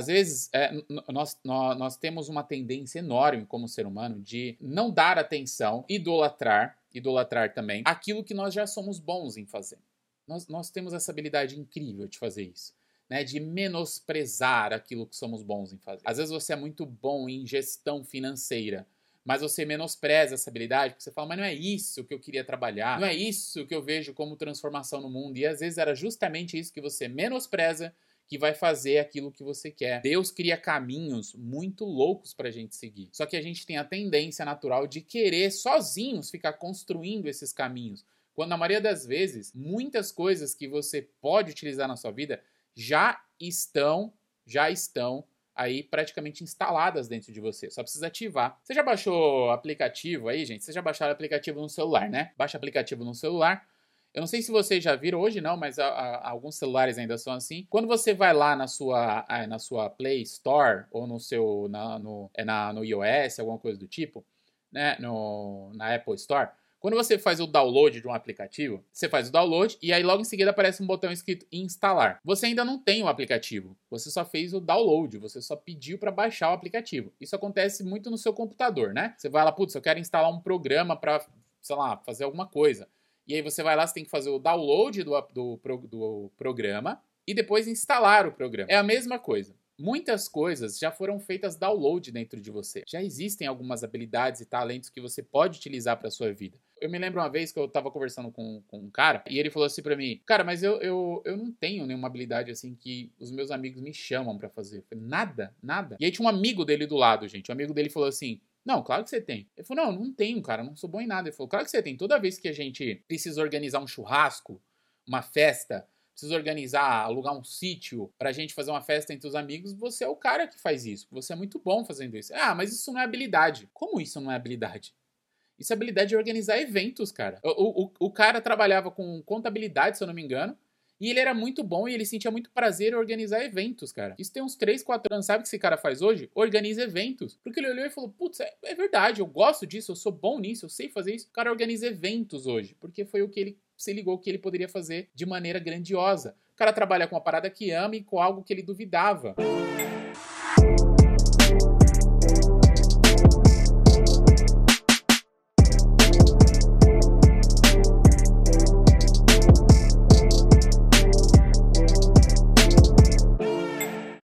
Às vezes, é, nós, nós, nós temos uma tendência enorme como ser humano de não dar atenção, idolatrar, idolatrar também, aquilo que nós já somos bons em fazer. Nós, nós temos essa habilidade incrível de fazer isso. Né, de menosprezar aquilo que somos bons em fazer. Às vezes você é muito bom em gestão financeira, mas você menospreza essa habilidade, porque você fala, mas não é isso que eu queria trabalhar, não é isso que eu vejo como transformação no mundo. E às vezes era justamente isso que você menospreza que vai fazer aquilo que você quer. Deus cria caminhos muito loucos para a gente seguir. Só que a gente tem a tendência natural de querer sozinhos ficar construindo esses caminhos. Quando na maioria das vezes, muitas coisas que você pode utilizar na sua vida já estão, já estão aí praticamente instaladas dentro de você. Só precisa ativar. Você já baixou aplicativo aí, gente? Você já baixaram aplicativo no celular, né? Baixa aplicativo no celular. Eu não sei se vocês já viram hoje não, mas a, a, alguns celulares ainda são assim. Quando você vai lá na sua, na sua Play Store ou no seu na, no, é na, no iOS, alguma coisa do tipo, né, no, na Apple Store, quando você faz o download de um aplicativo, você faz o download e aí logo em seguida aparece um botão escrito instalar. Você ainda não tem o aplicativo, você só fez o download, você só pediu para baixar o aplicativo. Isso acontece muito no seu computador, né? Você vai lá, putz, eu quero instalar um programa para, sei lá, fazer alguma coisa. E aí você vai lá, você tem que fazer o download do, do, do programa e depois instalar o programa. É a mesma coisa. Muitas coisas já foram feitas download dentro de você. Já existem algumas habilidades e talentos que você pode utilizar para sua vida. Eu me lembro uma vez que eu estava conversando com, com um cara e ele falou assim para mim: Cara, mas eu, eu, eu não tenho nenhuma habilidade assim que os meus amigos me chamam para fazer. Falei, nada, nada. E aí tinha um amigo dele do lado, gente. O amigo dele falou assim: não, claro que você tem. Ele falou: não, não tenho, cara, não sou bom em nada. Ele falou: claro que você tem. Toda vez que a gente precisa organizar um churrasco, uma festa, precisa organizar, alugar um sítio pra gente fazer uma festa entre os amigos, você é o cara que faz isso. Você é muito bom fazendo isso. Ah, mas isso não é habilidade. Como isso não é habilidade? Isso é habilidade de organizar eventos, cara. O, o, o cara trabalhava com contabilidade, se eu não me engano. E ele era muito bom e ele sentia muito prazer em organizar eventos, cara. Isso tem uns 3, 4 anos. Sabe o que esse cara faz hoje? Organiza eventos. Porque ele olhou e falou: Putz, é, é verdade, eu gosto disso, eu sou bom nisso, eu sei fazer isso. O cara organiza eventos hoje. Porque foi o que ele se ligou que ele poderia fazer de maneira grandiosa. O cara trabalha com uma parada que ama e com algo que ele duvidava.